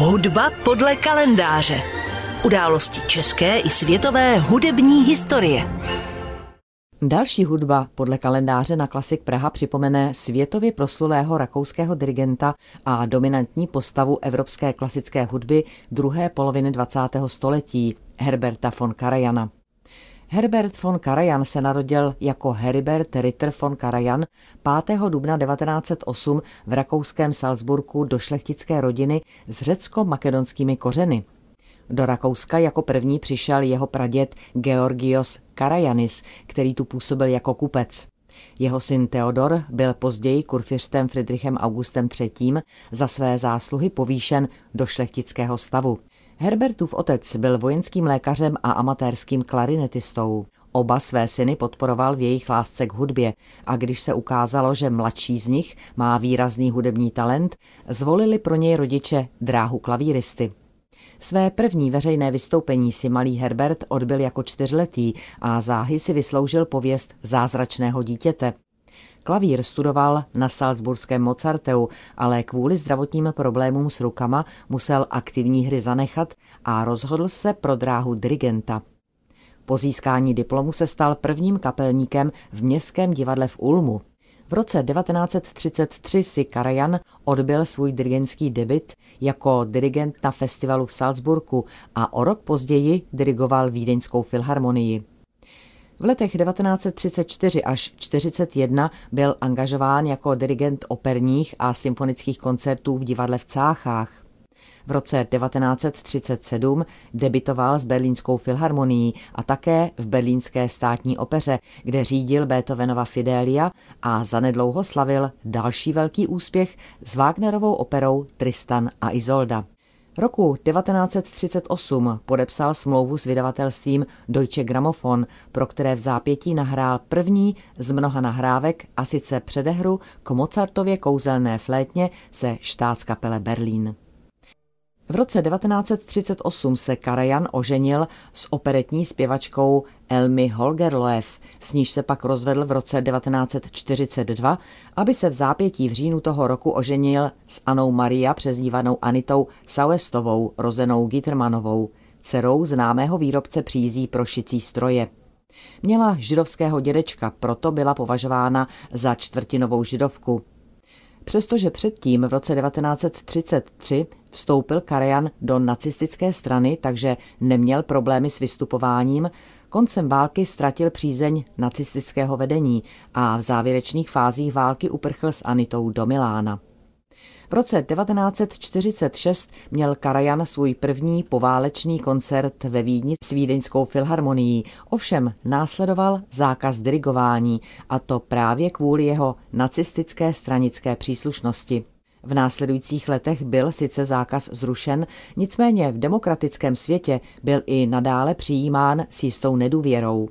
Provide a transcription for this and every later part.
Hudba podle kalendáře. Události české i světové hudební historie. Další hudba podle kalendáře na Klasik Praha připomene světově proslulého rakouského dirigenta a dominantní postavu evropské klasické hudby druhé poloviny 20. století Herberta von Karajana. Herbert von Karajan se narodil jako Heribert Ritter von Karajan 5. dubna 1908 v rakouském Salzburgu do šlechtické rodiny s řecko-makedonskými kořeny. Do Rakouska jako první přišel jeho praděd Georgios Karajanis, který tu působil jako kupec. Jeho syn Theodor byl později kurfiřtem Friedrichem Augustem III. za své zásluhy povýšen do šlechtického stavu. Herbertův otec byl vojenským lékařem a amatérským klarinetistou. Oba své syny podporoval v jejich lásce k hudbě a když se ukázalo, že mladší z nich má výrazný hudební talent, zvolili pro něj rodiče dráhu klavíristy. Své první veřejné vystoupení si malý Herbert odbyl jako čtyřletý a záhy si vysloužil pověst zázračného dítěte. Klavír studoval na Salzburském Mozarteu, ale kvůli zdravotním problémům s rukama musel aktivní hry zanechat a rozhodl se pro dráhu dirigenta. Po získání diplomu se stal prvním kapelníkem v Městském divadle v Ulmu. V roce 1933 si Karajan odbil svůj dirigentský debit jako dirigent na festivalu v Salzburgu a o rok později dirigoval Vídeňskou filharmonii. V letech 1934 až 1941 byl angažován jako dirigent operních a symfonických koncertů v divadle v Cáchách. V roce 1937 debitoval s Berlínskou filharmonií a také v Berlínské státní opeře, kde řídil Beethovenova Fidelia a zanedlouho slavil další velký úspěch s Wagnerovou operou Tristan a Isolda. Roku 1938 podepsal smlouvu s vydavatelstvím Deutsche Grammophon, pro které v zápětí nahrál první z mnoha nahrávek a sice předehru k Mozartově kouzelné flétně se štátskapele Berlín. V roce 1938 se Karajan oženil s operetní zpěvačkou Elmi Holgerloev, s níž se pak rozvedl v roce 1942, aby se v zápětí v říjnu toho roku oženil s Anou Maria přezdívanou Anitou Sauestovou, rozenou Gittermanovou, dcerou známého výrobce přízí pro šicí stroje. Měla židovského dědečka, proto byla považována za čtvrtinovou židovku. Přestože předtím v roce 1933 vstoupil Karajan do nacistické strany, takže neměl problémy s vystupováním, koncem války ztratil přízeň nacistického vedení a v závěrečných fázích války uprchl s Anitou do Milána. V roce 1946 měl Karajan svůj první poválečný koncert ve Vídni s Vídeňskou filharmonií, ovšem následoval zákaz dirigování, a to právě kvůli jeho nacistické stranické příslušnosti. V následujících letech byl sice zákaz zrušen, nicméně v demokratickém světě byl i nadále přijímán s jistou nedůvěrou.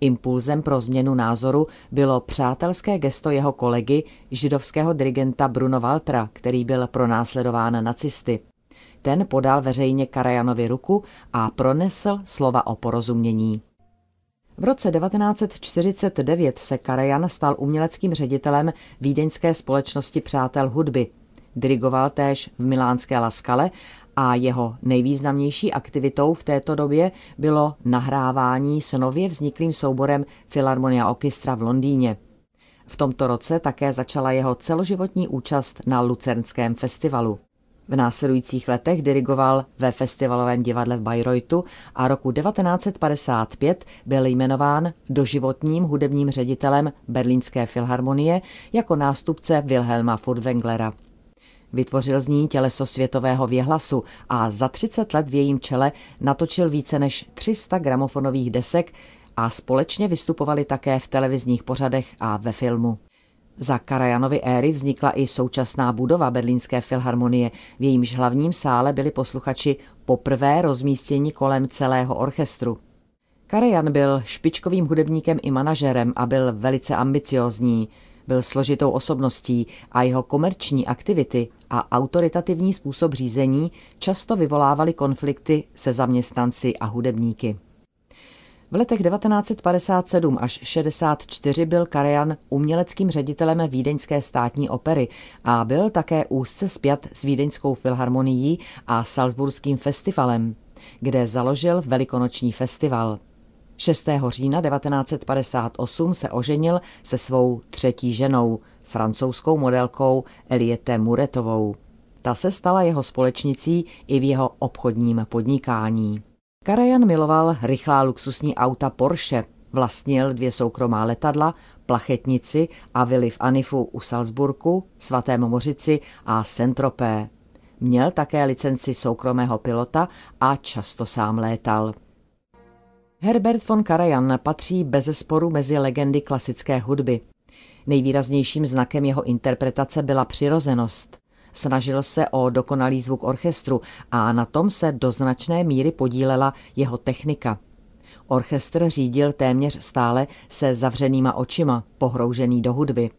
Impulzem pro změnu názoru bylo přátelské gesto jeho kolegy, židovského dirigenta Bruno Waltra, který byl pronásledován nacisty. Ten podal veřejně Karajanovi ruku a pronesl slova o porozumění. V roce 1949 se Karajan stal uměleckým ředitelem Vídeňské společnosti přátel hudby. Dirigoval též v milánské Laskale a jeho nejvýznamnější aktivitou v této době bylo nahrávání s nově vzniklým souborem Philharmonia Orchestra v Londýně. V tomto roce také začala jeho celoživotní účast na Lucernském festivalu. V následujících letech dirigoval ve festivalovém divadle v Bayreuthu a roku 1955 byl jmenován doživotním hudebním ředitelem Berlínské filharmonie jako nástupce Wilhelma Furtwänglera. Vytvořil z ní těleso světového věhlasu a za 30 let v jejím čele natočil více než 300 gramofonových desek a společně vystupovali také v televizních pořadech a ve filmu. Za Karajanovy éry vznikla i současná budova Berlínské filharmonie, v jejímž hlavním sále byli posluchači poprvé rozmístěni kolem celého orchestru. Karajan byl špičkovým hudebníkem i manažerem a byl velice ambiciozní. Byl složitou osobností a jeho komerční aktivity a autoritativní způsob řízení často vyvolávaly konflikty se zaměstnanci a hudebníky. V letech 1957 až 64 byl Karajan uměleckým ředitelem Vídeňské státní opery a byl také úzce spjat s Vídeňskou filharmonií a Salzburským festivalem, kde založil Velikonoční festival. 6. října 1958 se oženil se svou třetí ženou, francouzskou modelkou Eliette Muretovou. Ta se stala jeho společnicí i v jeho obchodním podnikání. Karajan miloval rychlá luxusní auta Porsche, vlastnil dvě soukromá letadla, plachetnici a vily v Anifu u Salzburku, Svatém Mořici a Sentropé. Měl také licenci soukromého pilota a často sám létal. Herbert von Karajan patří bezesporu mezi legendy klasické hudby. Nejvýraznějším znakem jeho interpretace byla přirozenost. Snažil se o dokonalý zvuk orchestru a na tom se do značné míry podílela jeho technika. Orchestr řídil téměř stále se zavřenýma očima, pohroužený do hudby.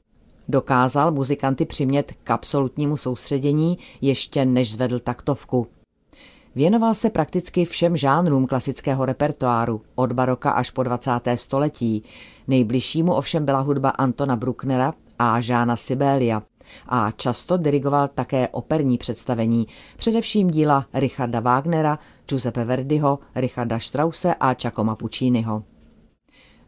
Dokázal muzikanty přimět k absolutnímu soustředění, ještě než zvedl taktovku. Věnoval se prakticky všem žánrům klasického repertoáru, od baroka až po 20. století. Nejbližšímu ovšem byla hudba Antona Brucknera a Žána Sibélia a často dirigoval také operní představení, především díla Richarda Wagnera, Giuseppe Verdiho, Richarda Strause a Giacomo Pucciniho.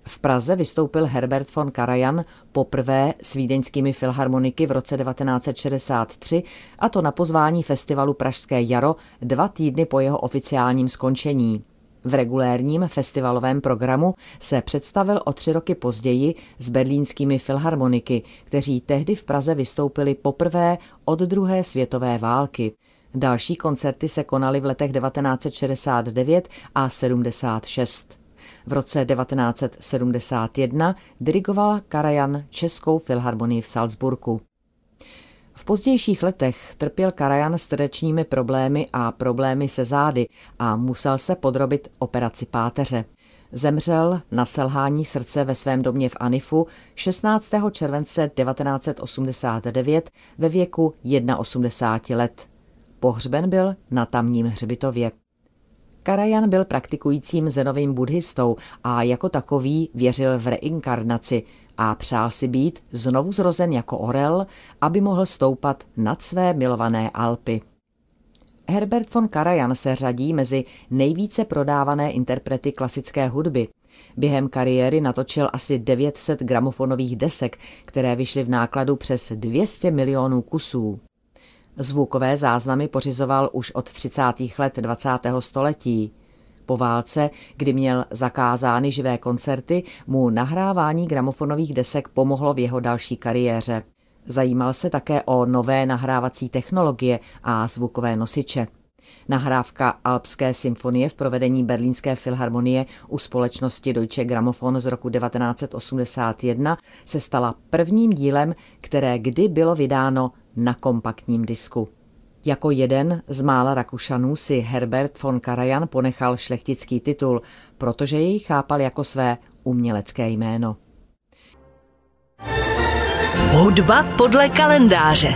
V Praze vystoupil Herbert von Karajan poprvé s vídeňskými filharmoniky v roce 1963 a to na pozvání festivalu Pražské jaro dva týdny po jeho oficiálním skončení. V regulérním festivalovém programu se představil o tři roky později s berlínskými filharmoniky, kteří tehdy v Praze vystoupili poprvé od druhé světové války. Další koncerty se konaly v letech 1969 a 76. V roce 1971 dirigoval Karajan Českou filharmonii v Salzburgu. V pozdějších letech trpěl Karajan srdečními problémy a problémy se zády a musel se podrobit operaci páteře. Zemřel na selhání srdce ve svém domě v Anifu 16. července 1989 ve věku 81 let. Pohřben byl na tamním hřbitově. Karajan byl praktikujícím zenovým buddhistou a jako takový věřil v reinkarnaci a přál si být znovu zrozen jako orel, aby mohl stoupat nad své milované Alpy. Herbert von Karajan se řadí mezi nejvíce prodávané interprety klasické hudby. Během kariéry natočil asi 900 gramofonových desek, které vyšly v nákladu přes 200 milionů kusů. Zvukové záznamy pořizoval už od 30. let 20. století. Po válce, kdy měl zakázány živé koncerty, mu nahrávání gramofonových desek pomohlo v jeho další kariéře. Zajímal se také o nové nahrávací technologie a zvukové nosiče. Nahrávka Alpské symfonie v provedení Berlínské filharmonie u společnosti Deutsche Grammophon z roku 1981 se stala prvním dílem, které kdy bylo vydáno na kompaktním disku. Jako jeden z mála Rakušanů si Herbert von Karajan ponechal šlechtický titul, protože jej chápal jako své umělecké jméno. Hudba podle kalendáře.